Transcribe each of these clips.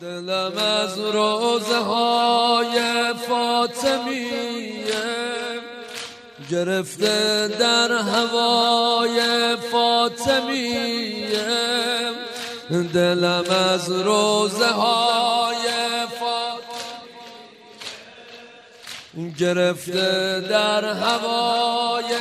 دلم از روزه های فاطمیه گرفته در هوای فاطمیه. دلم از روزه های فاطمیه گرفته در هوای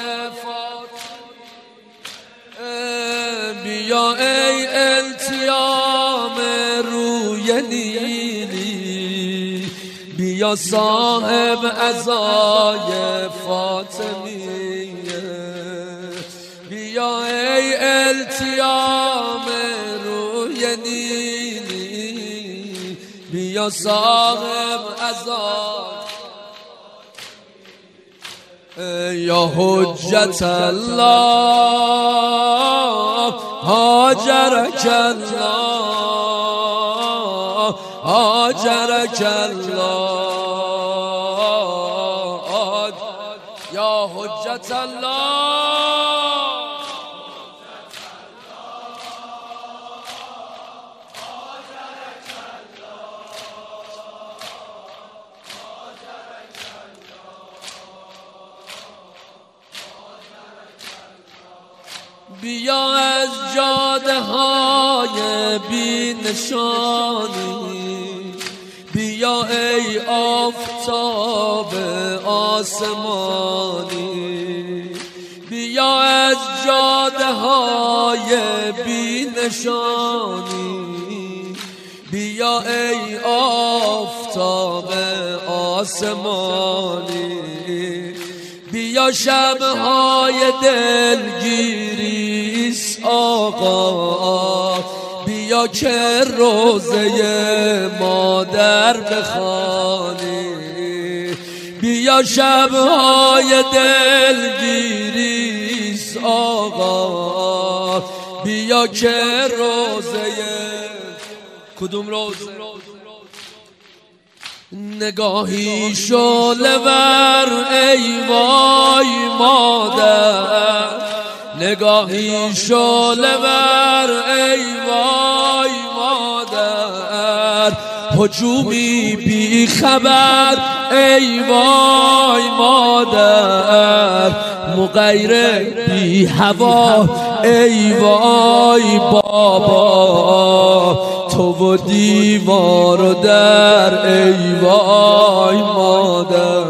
التیام روی نیلی. بیا صاحب ازای فاطمیه. بیا ای التیام روی نیلی. بیا صاحب ازای یا حجت الله. هاجرک الله هاجرک الله یا حجت الله. بیا از جاده های بی نشانی بیا ای آفتاب آسمانی. بیا از جاده های بی نشانی بیا ای آفتاب آسمانی. بیا شبهای دلگیریس آقا بیا که روزه مادر بخوانی. بیا شبهای دلگیریس آقا. بیا که روزه کدوم روزه نگاهی شله ور ای وای مادر. نگاهی شله ور ای وای مادر. هجومی بی خبر ای وای مادر. مغیر بی هوا ای وای بابا. تو و دیوار و در ای وای مادر.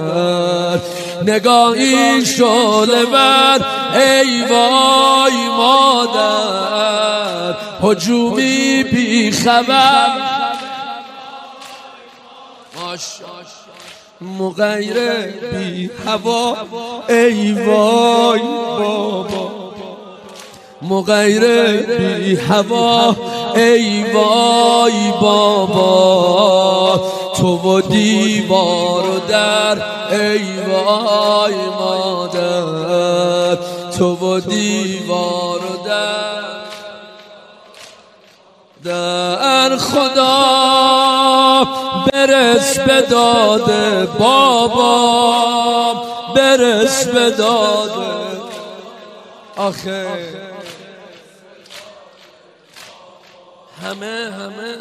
نگاهی شله بر ای وای مادر هجومی بی خبر مغیر بی هوا ای وای بابا مغیر بی هوا ای وای بابا تو و دیوار و در ای وای مادر تو و دیوار و در. در خدا برس به داده بابا برس به داده آخه. همه همه.